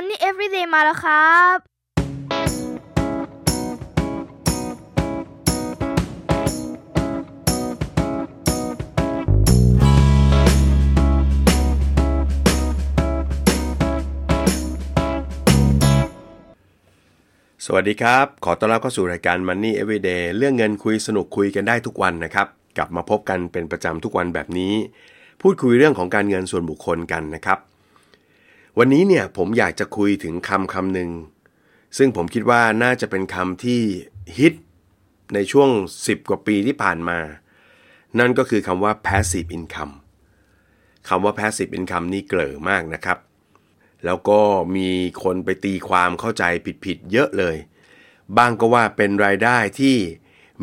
Money Everyday มาแล้วครับ สวัสดีครับ ขอต้อนรับเข้าสู่รายการ Money Everyday เรื่องเงินคุยสนุกคุยกันได้ทุกวันนะครับ กลับมาพบกันเป็นประจำทุกวันแบบนี้ พูดคุยเรื่องของการเงินส่วนบุคคลกันนะครับ วันนี้เนี่ยผมอยากจะคุยถึงคำคำหนึ่งซึ่งผมคิดว่าน่าจะเป็นคำที่ฮิตในช่วง 10 กว่าปีที่ผ่านมา นั่นก็คือคำว่า passive income คำว่า passive income นี่เกลอมากนะครับ แล้วก็มีคนไปตีความเข้าใจผิดๆเยอะเลย บางก็ว่าเป็นรายได้ที่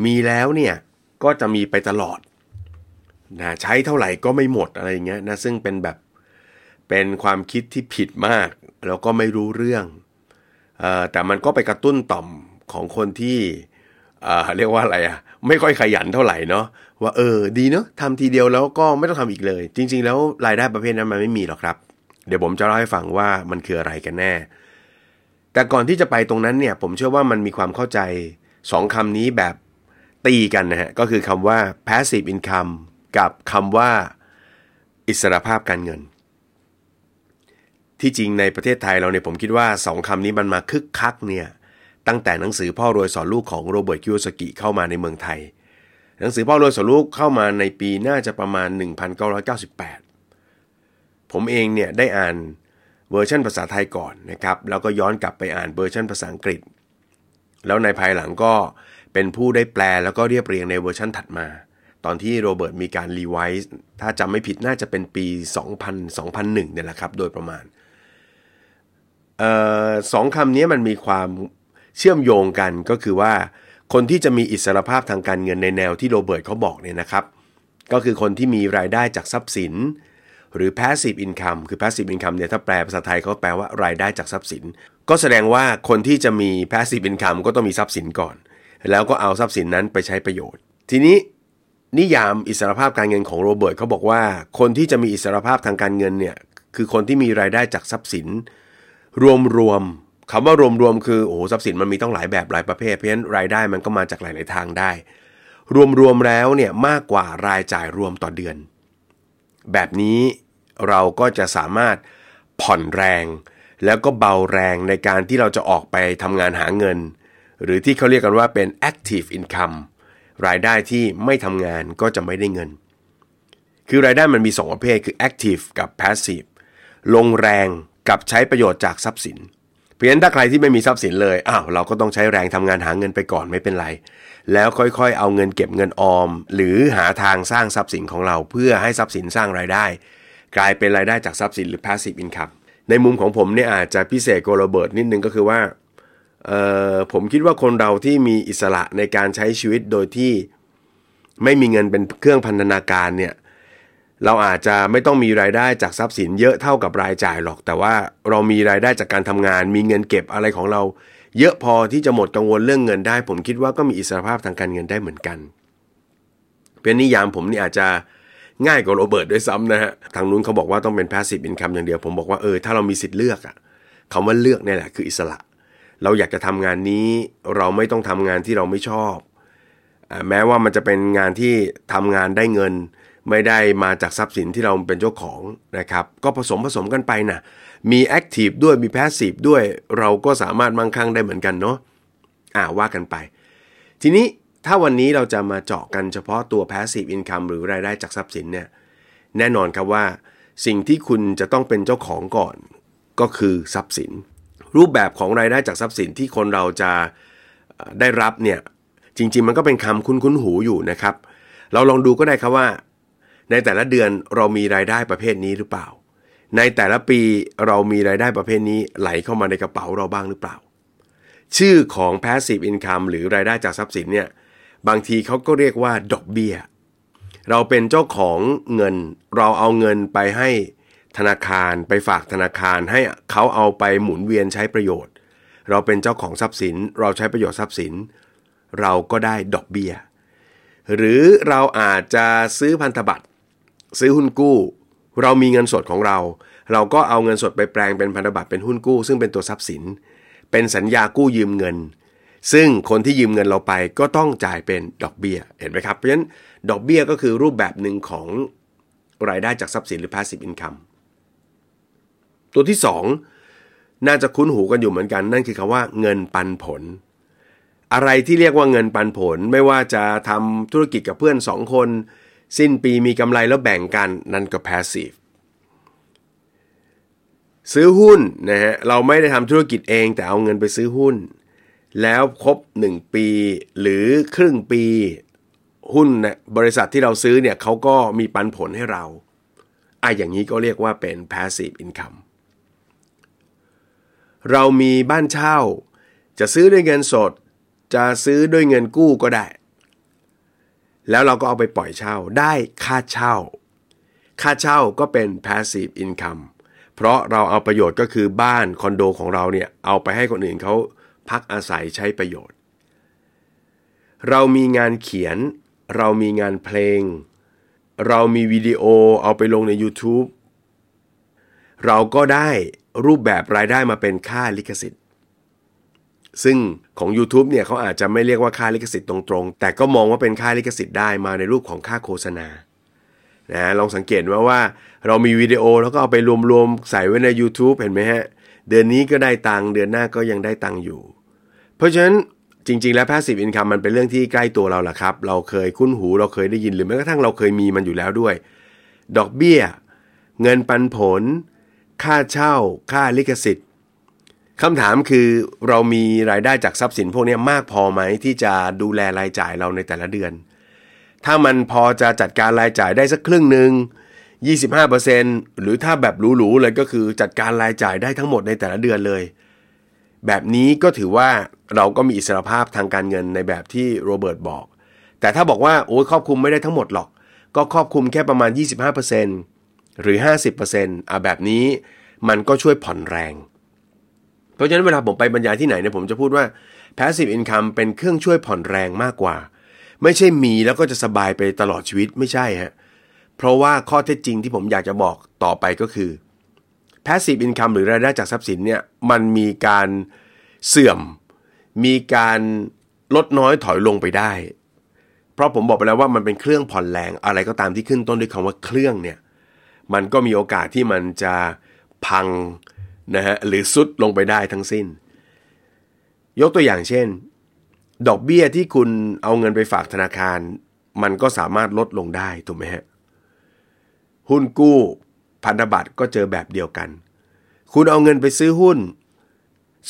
มีแล้วเนี่ยก็จะมีไปตลอดนะใช้เท่าไหร่ก็ไม่หมดอะไรอย่างเงี้ยนะซึ่งเป็นแบบ เป็นความคิดที่ผิดมาก แล้วก็ไม่รู้เรื่องอแต่มันก็ไปกระตุ้นต่อมของคนที่เรียกว่าอะไรอะไม่ค่อยขยันเท่าไหร่เนาะว่าเออดีเนาะทำทีเดียวแล้วก็ไม่ต้องทำอีกเลย จริง ๆ แล้วรายได้ประเภทนั้นมันไม่มีหรอกครับ เดี๋ยวผมจะเล่าให้ฟังว่ามันคืออะไรกันแน่ แต่ก่อนที่จะไปตรงนั้นเนี่ย ผมเชื่อว่ามันมีความเข้าใจสองคำนี้แบบตีกันนะฮะก็คือคำว่า passive income กับคำว่า อิสรภาพการเงิน ที่จริงในประเทศไทยเราเนี่ยผมคิดว่าสองคำนี้มันมาคึกคักเนี่ยตั้งแต่หนังสือพ่อรวยสอนลูกของโรเบิร์ตคิโยซากิเข้ามาในเมืองไทย หนังสือพ่อรวยสอนลูกเข้ามาในปีน่าจะประมาณ 1998 ผมเองเนี่ยได้อ่านเวอร์ชันภาษาไทยก่อนนะครับแล้วก็ย้อนกลับไปอ่านเวอร์ชันภาษาอังกฤษ แล้วในภายหลังก็เป็นผู้ได้แปลแล้วก็เรียบเรียงในเวอร์ชันถัดมา ตอนที่โรเบิร์ตมีการ revise ถ้าจำไม่ผิดน่าจะเป็นปี 2000 2001เนี่ยแหละครับโดยประมาณ สองคำนี้มันมีความเชื่อมโยงกันก็คือว่า คนที่จะมีอิสรภาพทางการเงินในแนวที่โรเบิร์ตเขาบอกเนี่ยนะครับ ก็คือคนที่มีรายได้จากทรัพย์สิน หรือ passive income คือ passive income เนี่ยถ้าแปลภาษาไทยเขาแปลว่ารายได้จากทรัพย์สิน ก็แสดงว่าคนที่จะมี passive income ก็ต้องมีทรัพย์สินก่อน แล้วก็เอาทรัพย์สินนั้นไปใช้ประโยชน์ ทีนี้นิยามอิสรภาพการเงินของโรเบิร์ตเขาบอกว่า คนที่จะมีอิสรภาพทางการเงินเนี่ยคือคนที่มีรายได้จากทรัพย์สิน รวมๆคำว่ารวมๆคือโอ้โหทรัพย์สินมันมีต้องหลายแบบหลายประเภทเพราะฉะนั้นรายได้มันก็มาจากหลาย ๆ ทางได้ รวมๆแล้วเนี่ยมากกว่ารายจ่ายรวมต่อเดือน แบบนี้เราก็จะสามารถผ่อนแรง แล้วก็เบาแรงในการที่เราจะออกไปทำงานหาเงิน หรือที่เขาเรียกกันว่าเป็น active income รายได้ที่ไม่ทำงานก็จะไม่ได้เงิน คือรายได้มันมี 2 ประเภทคือ active กับ passive ลงแรง กับใช้ประโยชน์จากทรัพย์สิน เพราะฉะนั้นถ้าใครที่ไม่มีทรัพย์สินเลยอ้าวเราก็ต้องใช้แรงทำงานหาเงินไปก่อนไม่เป็นไร แล้วค่อยๆ เอาเงินเก็บเงินออม หรือหาทางสร้างทรัพย์สินของเรา เพื่อให้ทรัพย์สินสร้างรายได้ กลายเป็นรายได้จากทรัพย์สินหรือ passive income ในมุมของผมเนี่ยอาจจะพิเศษกว่าโรเบิร์ตนิดนึงก็คือว่าเอ่อผมคิดว่าคนเราที่มีอิสระในการใช้ชีวิตโดยที่ไม่มีเงินเป็นเครื่องพันธนาการเนี่ย เราอาจจะไม่ต้องมีรายได้จากทรัพย์สินเยอะเท่ากับรายจ่ายหรอก แต่ว่าเรามีรายได้จากการทำงาน มีเงินเก็บอะไรของเรา เยอะพอที่จะหมดกังวลเรื่องเงินได้ ผมคิดว่าก็มีอิสรภาพทางการเงินได้เหมือนกัน เป็นนิยามผมนี่อาจจะง่ายกว่าโรเบิร์ตด้วยซ้ำนะฮะ ทางนู้นเขาบอกว่าต้องเป็น passive income อย่างเดียว ผมบอกว่าเออถ้าเรามีสิทธิ์เลือกอะคำว่าเลือกเนี่ยแหละคืออิสระ เราอยากจะทำงานนี้ เราไม่ต้องทำงานที่เราไม่ชอบอ่าแม้ว่ามันจะเป็นงานที่ทำงานได้เงิน ไม่ได้มาจากทรัพย์สินที่เราเป็นเจ้าของนะครับก็ผสมผสมกันไปนะมี active ด้วยมี passive ด้วยเราก็สามารถมั่งคั่งได้เหมือนกันเนาะอ่าว่ากันไป ทีนี้ถ้าวันนี้เราจะมาเจาะกันเฉพาะตัว passive income หรือรายได้จากทรัพย์สินเนี่ยแน่นอนครับว่าสิ่งที่คุณจะต้องเป็นเจ้าของก่อนก็คือทรัพย์สิน รูปแบบของรายได้จากทรัพย์สินที่คนเราจะได้รับเนี่ยจริงๆ มันก็เป็นคำคุ้นๆหูอยู่นะครับ เราลองดูก็ได้ครับว่า ในแต่ละเดือนเรามีรายได้ประเภทนี้หรือเปล่า ในแต่ละปีเรามีรายได้ประเภทนี้ไหลเข้ามาในกระเป๋าเราบ้างหรือเปล่า ชื่อของ passive income หรือรายได้จากทรัพย์สินเนี่ยบางทีเขาก็เรียกว่าดอกเบี้ย เราเป็นเจ้าของเงิน เราเอาเงินไปให้ธนาคารไปฝากธนาคารให้เขาเอาไปหมุนเวียนใช้ประโยชน์ เราเป็นเจ้าของทรัพย์สิน เราใช้ประโยชน์ทรัพย์สิน เราก็ได้ดอกเบี้ย หรือเราอาจจะซื้อพันธบัตร ซื้อหุ้นกู้ เรามีเงินสดของเรา เราก็เอาเงินสดไปแปลงเป็นพันธบัตรเป็นหุ้นกู้ ซึ่งเป็นตัวทรัพย์สิน เป็นสัญญากู้ยืมเงิน ซึ่งคนที่ยืมเงินเราไปก็ต้องจ่ายเป็นดอกเบี้ยเห็นไหมครับเพราะฉะนั้นดอกเบี้ยก็คือรูปแบบหนึ่งของรายได้จากทรัพย์สินหรือ passive income ตัวที่ 2 น่าจะคุ้นหูกันอยู่เหมือนกัน นั่นคือคำว่าเงินปันผล อะไรที่เรียกว่าเงินปันผลไม่ว่าจะทำธุรกิจกับเพื่อน 2 คน สิ้นปีมีกำไรแล้วแบ่งกันนั่นก็ passive ซื้อหุ้นนะฮะเราไม่ได้ทำธุรกิจเองแต่เอาเงินไปซื้อหุ้น แล้วครบ 1 ปีหรือครึ่งปีหุ้นนะบริษัทที่เราซื้อเนี่ยเขาก็มีปันผลให้เราอะอย่างนี้ก็เรียกว่าเป็น passive income เรามีบ้านเช่า จะซื้อด้วยเงินสด จะซื้อด้วยเงินกู้ก็ได้ แล้วเราก็เอาไปปล่อยเช่าได้ค่าเช่า ค่าเช่าก็เป็น passive income เพราะเราเอาประโยชน์ก็คือบ้านคอนโดของเราเนี่ยเอาไปให้คนอื่นเขาพักอาศัยใช้ประโยชน์ เรามีงานเขียน เรามีงานเพลง เรามีวิดีโอเอาไปลงใน YouTube เราก็ได้รูปแบบรายได้มาเป็นค่าลิขสิทธิ์ ซึ่งของ YouTube เนี่ยเขาอาจจะไม่เรียกว่าค่าลิขสิทธิ์ตรงๆ แต่ก็มองว่าเป็นค่าลิขสิทธิ์ได้มาในรูปของค่าโฆษณานะลองสังเกตว่าว่าเรามีวิดีโอแล้วก็เอาไปรวมๆ ใส่ไว้ใน YouTube เห็นไหมฮะ เดือนนี้ก็ได้ตังค์เดือนหน้าก็ยังได้ตังค์อยู่ เพราะฉะนั้นจริง ๆ แล้ว passive income มันเป็นเรื่องที่ใกล้ตัวเราแหละครับ เราเคยคุ้นหูเราเคยได้ยินหรือแม้กระทั่งเราเคยมีมันอยู่แล้วด้วย ดอกเบี้ย เงินปันผล ค่าเช่า ค่าลิขสิทธิ์ คำถามคือเรามีรายได้จากทรัพย์สินพวกนี้มากพอไหมที่จะดูแลรายจ่ายเราในแต่ละเดือน ถ้ามันพอจะจัดการรายจ่ายได้สักครึ่งหนึ่ง25%หรือถ้าแบบหรูๆเลยก็คือจัดการรายจ่ายได้ทั้งหมดในแต่ละเดือนเลย แบบนี้ก็ถือว่าเราก็มีอิสรภาพทางการเงินในแบบที่โรเบิร์ตบอก แต่ถ้าบอกว่าโอ้ยครอบคลุมไม่ได้ทั้งหมดหรอก ก็ครอบคลุมแค่ประมาณ 25%หรือ 50%อะแบบนี้มันก็ช่วยผ่อนแรง เพราะฉะนั้นเวลาผมไปบรรยายที่ไหนเนี่ยผมจะพูดว่า passive income เป็นเครื่องช่วยผ่อนแรงมากกว่า ไม่ใช่มีแล้วก็จะสบายไปตลอดชีวิตไม่ใช่ฮะเพราะว่าข้อเท็จจริงที่ผมอยากจะบอกต่อไปก็คือ passive income หรือรายได้จากทรัพย์สินเนี่ยมันมีการเสื่อม มีการลดน้อยถอยลงไปได้ เพราะผมบอกไปแล้วว่ามันเป็นเครื่องผ่อนแรงอะไรก็ตามที่ขึ้นต้นด้วยคำว่าเครื่องเนี่ยมันก็มีโอกาสที่มันจะพัง นะฮะหรือซุดลงไปได้ทั้งสิ้น ยกตัวอย่างเช่น ดอกเบี้ยที่คุณเอาเงินไปฝากธนาคาร มันก็สามารถลดลงได้ถูกไหมฮะหุ้นกู้พันธบัตรก็เจอแบบเดียวกัน คุณเอาเงินไปซื้อหุ้น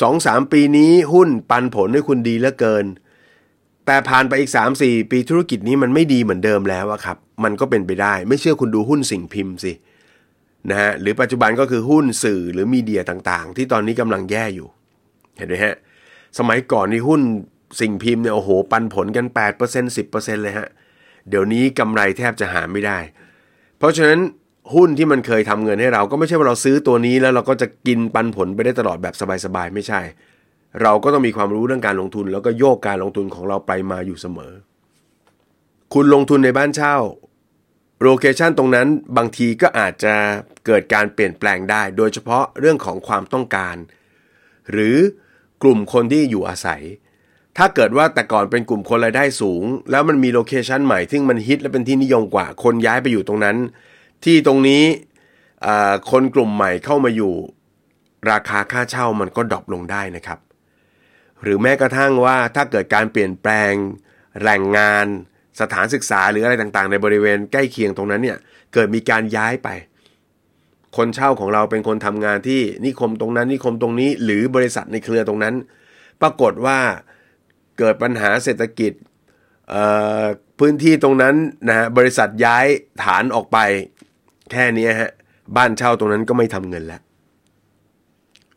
สองสามปีนี้หุ้นปันผลให้คุณดีเหลือเกิน แต่ผ่านไปอีก 3-4 ปีธุรกิจนี้มันไม่ดีเหมือนเดิมแล้วอะครับ มันก็เป็นไปได้ ไม่เชื่อคุณดูหุ้นสิ่งพิมพ์สิ นะฮะหรือปัจจุบันก็คือหุ้นสื่อหรือมีเดียต่างๆ ที่ตอนนี้กำลังแย่อยู่ เห็นไหมฮะสมัยก่อนนี่หุ้นสิ่งพิมพ์เนี่ยโอ้โหปันผลกัน 8% 10%เลยฮะเดี๋ยวนี้กำไรแทบจะหาไม่ได้ เพราะฉะนั้นหุ้นที่มันเคยทำเงินให้เราก็ไม่ใช่ว่าเราซื้อตัวนี้แล้วเราก็จะกินปันผลไปได้ตลอดแบบสบายๆไม่ใช่ เราก็ต้องมีความรู้เรื่องการลงทุน แล้วก็โยกการลงทุนของเราไปมาอยู่เสมอ คุณลงทุนในบ้านเช่า โลเคชันตรงนั้นบางทีก็อาจจะเกิดการเปลี่ยนแปลงได้ โดยเฉพาะเรื่องของความต้องการ หรือกลุ่มคนที่อยู่อาศัย ถ้าเกิดว่าแต่ก่อนเป็นกลุ่มคนรายได้สูง แล้วมันมี location ใหม่ที่มันฮิตและเป็นที่นิยมกว่าคนย้ายไปอยู่ตรงนั้น ที่ตรงนี้คนกลุ่มใหม่เข้ามาอยู่ ราคาค่าเช่ามันก็ drop ลงได้นะครับ หรือแม้กระทั่งว่าถ้าเกิดการเปลี่ยนแปลงแหล่งงาน สถานศึกษาหรืออะไรต่างๆ ในบริเวณใกล้เคียงตรงนั้นเนี่ยเกิดมีการย้ายไป คนเช่าของเราเป็นคนทำงานที่นิคมตรงนั้น นิคมตรงนี้ หรือบริษัทในเครือตรงนั้น ปรากฏว่าเกิดปัญหาเศรษฐกิจพื้นที่ตรงนั้นนะบริษัทย้ายฐานออกไปแค่นี้ฮะบ้านเช่าตรงนั้นก็ไม่ทำเงินแล้ว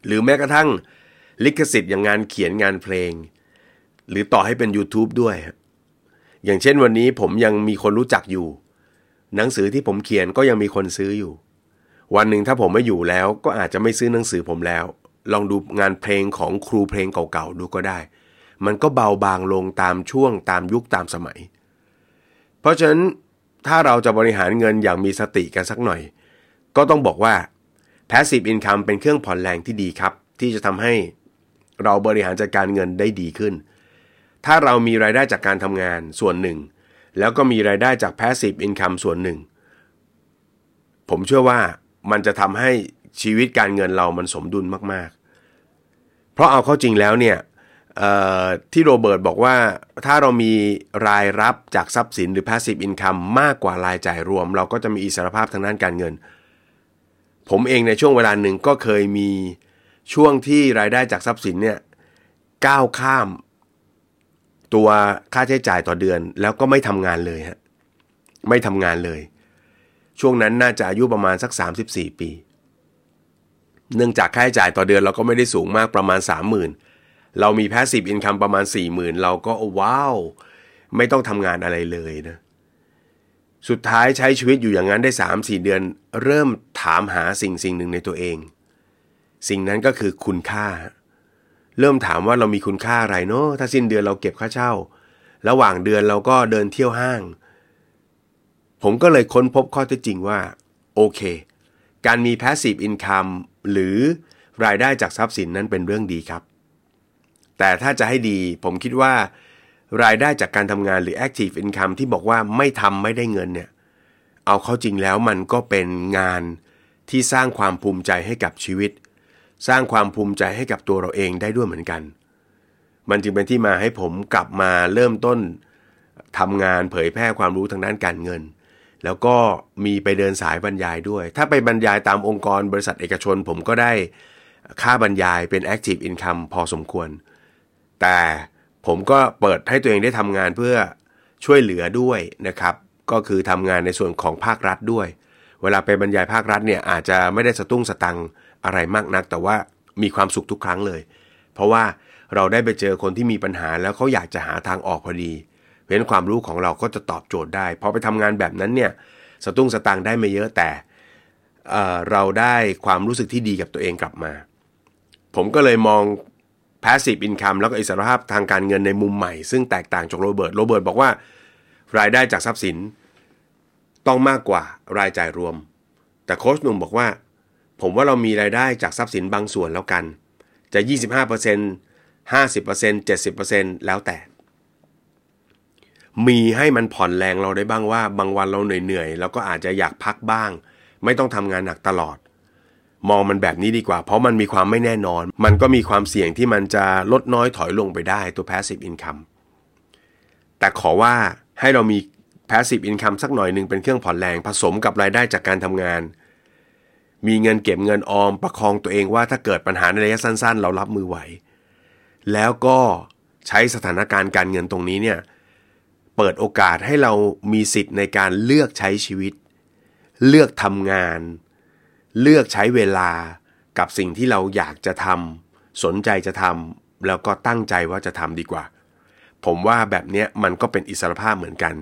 หรือแม้กระทั่งลิขสิทธิ์อย่างงานเขียนงานเพลง หรือต่อให้เป็น YouTube ด้วย อย่างเช่นวันนี้ผมยังมีคนรู้จักอยู่ หนังสือที่ผมเขียนก็ยังมีคนซื้ออยู่ วันหนึ่งถ้าผมไม่อยู่แล้วก็อาจจะไม่ซื้อหนังสือผมแล้ว ลองดูงานเพลงของครูเพลงเก่าๆดูก็ได้ มันก็เบาบางลงตามช่วงตามยุคตามสมัย เพราะฉะนั้นถ้าเราจะบริหารเงินอย่างมีสติกันสักหน่อย ก็ต้องบอกว่า Passive Income เป็นเครื่องผ่อนแรงที่ดีครับ ที่จะทำให้เราบริหารจัดการเงินได้ดีขึ้น ถ้าเรามีรายได้จากการทำงานส่วนหนึ่ง แล้วก็มีรายได้จาก Passive Income ส่วนหนึ่ง ผมเชื่อว่ามันจะทำให้ชีวิตการเงินเรามันสมดุลมาก ๆ เพราะเอาเข้าจริงแล้วเนี่ยที่โรเบิร์ตบอกว่าถ้าเรามีรายรับจากทรัพย์สินหรือ passive income มากกว่ารายจ่ายรวม เราก็จะมีอิสรภาพทางด้านการเงิน ผมเองในช่วงเวลาหนึ่งก็เคยมีช่วงที่รายได้จากทรัพย์สินเนี่ยก้าวข้าม ตัวค่าใช้จ่ายต่อเดือน แล้วก็ไม่ทำงานเลยฮะไม่ทำงานเลย ช่วงนั้นน่าจะอายุประมาณสัก 34 ปี เนื่องจากค่าใช้จ่ายต่อเดือนเราก็ไม่ได้สูงมากประมาณ 30,000 เรามี passive income ประมาณ 40,000 เราก็ว้าว ไม่ต้องทำงานอะไรเลยนะสุดท้ายใช้ชีวิตอยู่อย่างนั้นได้ 3-4 เดือน เริ่มถามหาสิ่งสิ่งหนึ่งในตัวเอง สิ่งนั้นก็คือคุณค่า เริ่มถามว่าเรามีคุณค่าอะไรเนาะถ้าสิ้นเดือนเราเก็บค่าเช่า ระหว่างเดือนเราก็เดินเที่ยวห้าง ผมก็เลยค้นพบข้อเท็จจริงว่า โอเค การมี passive income หรือรายได้จากทรัพย์สินนั้นเป็นเรื่องดีครับ แต่ถ้าจะให้ดีผมคิดว่า รายได้จากการทำงานหรือ active income ที่บอกว่าไม่ทำไม่ได้เงินเนี่ย เอาเข้าจริงแล้วมันก็เป็นงานที่สร้างความภูมิใจให้กับชีวิต สร้างความภูมิใจให้กับตัวเราเองได้ด้วยเหมือนกัน มันจึงเป็นที่มาให้ผมกลับมาเริ่มต้นทำงานเผยแพร่ความรู้ทางด้านการเงิน แล้วก็มีไปเดินสายบรรยายด้วย ถ้าไปบรรยายตามองค์กรบริษัทเอกชน ผมก็ได้ค่าบรรยายเป็น active income พอสมควร แต่ผมก็เปิดให้ตัวเองได้ทำงานเพื่อช่วยเหลือด้วยนะครับ ก็คือทำงานในส่วนของภาครัฐด้วย เวลาไปบรรยายภาครัฐเนี่ยอาจจะไม่ได้สตุ้งสตังอะไรมากนัก แต่ว่ามีความสุขทุกครั้งเลย เพราะว่าเราได้ไปเจอคนที่มีปัญหาแล้วเขาอยากจะหาทางออกพอดีเพราะนั้นความรู้ของเราก็จะตอบโจทย์ได้พอไปทำงานแบบนั้นเนี่ยสตุ้งสตังได้ไม่เยอะแต่เเราได้ความรู้สึกที่ดีกับตัวเองกลับมา ผมก็เลยมอง passive income แล้วก็อิสรภาพทางการเงินในมุมใหม่ ซึ่งแตกต่างจากโรเบิร์ตโรเบิร์ตบอกว่ารายได้จากทรัพย์สิน ต้องมากกว่ารายจ่ายรวม แต่โค้ชหนุ่มบอกว่า ผมว่าเรามีรายได้จากทรัพย์สินบางส่วนแล้วกัน จะ 25% 50% 70%แล้วแต่ มีให้มันผ่อนแรงเราได้บ้างว่า บางวันเราเหนื่อยๆแล้วก็อาจจะอยากพักบ้าง ไม่ต้องทำงานหนักตลอด มองมันแบบนี้ดีกว่า เพราะมันมีความไม่แน่นอน มันก็มีความเสี่ยงที่มันจะลดน้อยถอยลงไปได้ตัว passive income แต่ขอว่าให้เรามี passive income สักหน่อยหนึ่งเป็นเครื่องผ่อนแรงผสมกับรายได้จากการทำงาน มีเงินเก็บเงินออมประคองตัวเองว่าถ้าเกิดปัญหาในระยะสั้น ๆ เรารับมือไหว แล้วก็ใช้สถานการณ์การเงินตรงนี้เนี่ยเปิดโอกาสให้เรามีสิทธิ์ในการเลือกใช้ชีวิต เลือกทำงาน เลือกใช้เวลากับสิ่งที่เราอยากจะทำสนใจจะทำแล้วก็ตั้งใจว่าจะทำดีกว่า ผมว่าแบบนี้มันก็เป็นอิสรภาพเหมือนกัน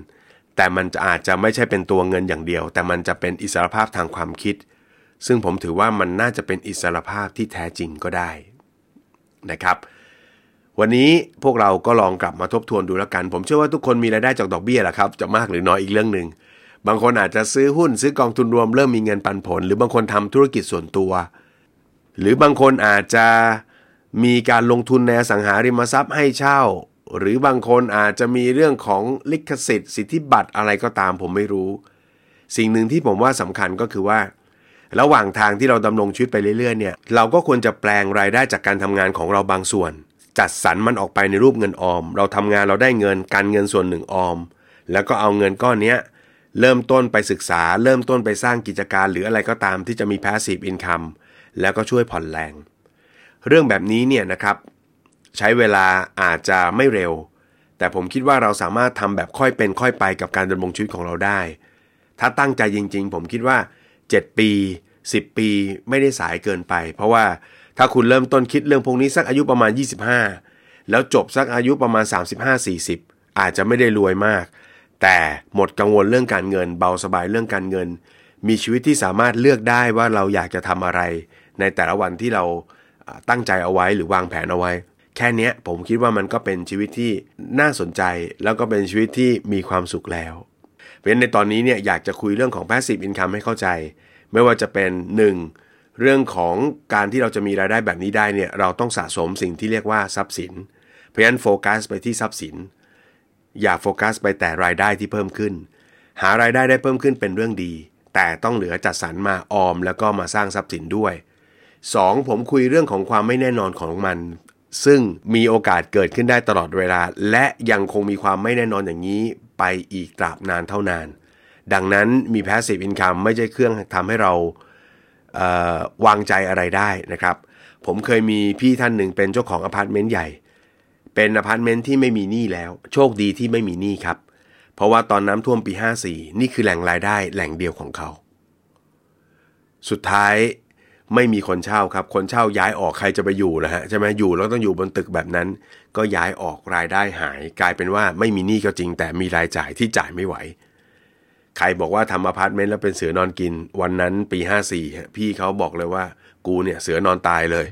แต่มันจะอาจจะไม่ใช่เป็นตัวเงินอย่างเดียว แต่มันจะเป็นอิสรภาพทางความคิด ซึ่งผมถือว่ามันน่าจะเป็นอิสรภาพที่แท้จริงก็ได้นะครับ วันนี้พวกเราก็ลองกลับมาทบทวนดูแล้วกัน ผมเชื่อว่าทุกคนมีรายได้จากดอกเบี้ยแหละครับ จะมากหรือน้อยอีกเรื่องหนึ่งบางคนอาจจะซื้อหุ้นซื้อกองทุนรวมเริ่มมีเงินปันผล หรือบางคนทำธุรกิจส่วนตัว หรือบางคนอาจจะมีการลงทุนในสังหาริมทรัพย์ให้เช่า หรือบางคนอาจจะมีเรื่องของลิขสิทธิ์สิทธิบัตรอะไรก็ตามผมไม่รู้ สิ่งหนึ่งที่ผมว่าสำคัญก็คือว่า ระหว่างทางที่เราดำรงชีวิตไปเรื่อยๆเนี่ยเราก็ควรจะแปลงรายได้จากการทำงานของเราบางส่วน จัดสรรมันออกไปในรูปเงินออม เราทำงานเราได้เงินการเงินส่วนหนึ่งออม แล้วก็เอาเงินก้อนนี้เริ่มต้นไปศึกษา เริ่มต้นไปสร้างกิจการหรืออะไรก็ตามที่จะมี passive income แล้วก็ช่วยผ่อนแรง เรื่องแบบนี้เนี่ยนะครับ ใช้เวลาอาจจะไม่เร็ว แต่ผมคิดว่าเราสามารถทำแบบค่อยเป็นค่อยไปกับการดำรงชีวิตของเราได้ ถ้าตั้งใจจริง ๆ ผมคิดว่า 7 ปี 10 ปีไม่ได้สายเกินไป เพราะว่าถ้าคุณเริ่มต้นคิดเรื่องพวกนี้สักอายุประมาณ 25 แล้วจบสักอายุประมาณ 35-40 อาจจะไม่ได้รวยมาก แต่หมดกังวลเรื่องการเงิน เบาสบายเรื่องการเงิน มีชีวิตที่สามารถเลือกได้ว่าเราอยากจะทำอะไร ในแต่ละวันที่เราตั้งใจเอาไว้หรือวางแผนเอาไว้ แค่นี้ผมคิดว่ามันก็เป็นชีวิตที่น่าสนใจ แล้วก็เป็นชีวิตที่มีความสุขแล้ว เพราะฉะนั้นในตอนนี้เนี่ยอยากจะคุยเรื่องของ passive income ให้เข้าใจ ไม่ว่าจะเป็น 1. เรื่องของการที่เราจะมีรายได้แบบนี้ได้เนี่ยเราต้องสะสมสิ่งที่เรียกว่าทรัพย์สิน เพราะฉะนั้นโฟกัสไปที่ทรัพย์สิน อย่าโฟกัสไปแต่รายได้ที่เพิ่มขึ้น หารายได้ได้เพิ่มขึ้นเป็นเรื่องดี แต่ต้องเหลือจัดสรรมาออม แล้วก็มาสร้างทรัพย์สินด้วย 2. ผมคุยเรื่องของความไม่แน่นอนของมัน ซึ่งมีโอกาสเกิดขึ้นได้ตลอดเวลา และยังคงมีความไม่แน่นอนอย่างนี้ไปอีกตราบนานเท่านาน ดังนั้นมี passive income ไม่ใช่เครื่องทำให้เราวางใจอะไรได้นะครับ ผมเคยมีพี่ท่านหนึ่งเป็นเจ้าของอพาร์ตเมนต์ใหญ่ เป็นอพาร์ตเมนต์ที่ไม่มีหนี้แล้ว โชคดีที่ไม่มีหนี้ครับ เพราะว่าตอนน้ำท่วมปี 54 นี่คือแหล่งรายได้แหล่งเดียวของเขา สุดท้าย ไม่มีคนเช่าครับ คนเช่าย้ายออกใครจะไปอยู่นะฮะใช่ไหมอยู่แล้วต้องอยู่บนตึกแบบนั้น ก็ย้ายออกรายได้หาย กลายเป็นว่าไม่มีหนี้ก็จริง แต่มีรายจ่ายที่จ่ายไม่ไหว ใครบอกว่าทำอพาร์ตเมนต์แล้วเป็นเสือนอนกิน วันนั้นปี 54 พี่เขาบอกเลยว่า กูเนี่ยเสือนอนตายเลย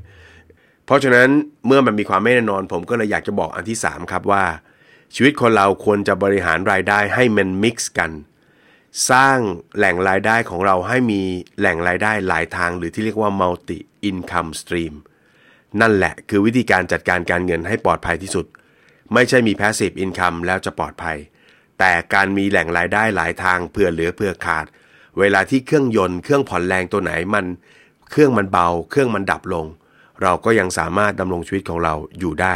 เพราะฉะนั้นเมื่อมันมีความไม่แน่นอน ผมก็เลยอยากจะบอกอันที่ 3 ครับว่า ชีวิตคนเราควรจะบริหารรายได้ให้มันมิกซ์กัน สร้างแหล่งรายได้ของเราให้มีแหล่งรายได้หลายทาง หรือที่เรียกว่า multi income stream นั่นแหละคือวิธีการจัดการการเงินให้ปลอดภัยที่สุด ไม่ใช่มี passive income แล้วจะปลอดภัย แต่การมีแหล่งรายได้หลายทางเพื่อเหลือเพื่อขาด เวลาที่เครื่องยนต์เครื่องผ่อนแรงตัวไหนมัน เครื่องมันเบา เครื่องมันดับลง เราก็ยังสามารถดำรงชีวิตของเราอยู่ได้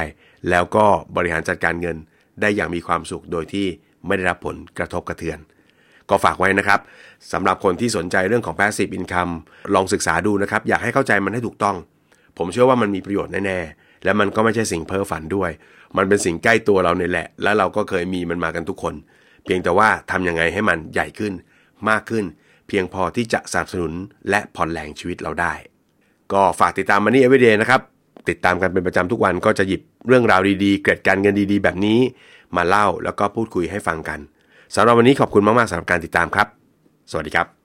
แล้วก็บริหารจัดการเงินได้อย่างมีความสุขโดยที่ไม่ได้รับผลกระทบกระเทือน ก็ฝากไว้นะครับสำหรับคนที่สนใจเรื่องของ passive income ลองศึกษาดูนะครับ อยากให้เข้าใจมันให้ถูกต้อง ผมเชื่อว่ามันมีประโยชน์แน่ๆ และมันก็ไม่ใช่สิ่งเพ้อฝันด้วย มันเป็นสิ่งใกล้ตัวเราเนี่ยแหละ และเราก็เคยมีมันมากันทุกคน เพียงแต่ว่าทำยังไงให้มันใหญ่ขึ้น มากขึ้น เพียงพอที่จะสนับสนุนและผ่อนแรงชีวิตเราได้ ก็ฝากติดตามมันนี่เอเวเดย์นะครับติดตามกันเป็นประจำทุกวันก็จะหยิบเรื่องราวดีๆ เกิดการเงินดีๆ แบบนี้ มาเล่าแล้วก็พูดคุยให้ฟังกัน สำหรับวันนี้ขอบคุณมากๆสำหรับการติดตามครับ สวัสดีครับ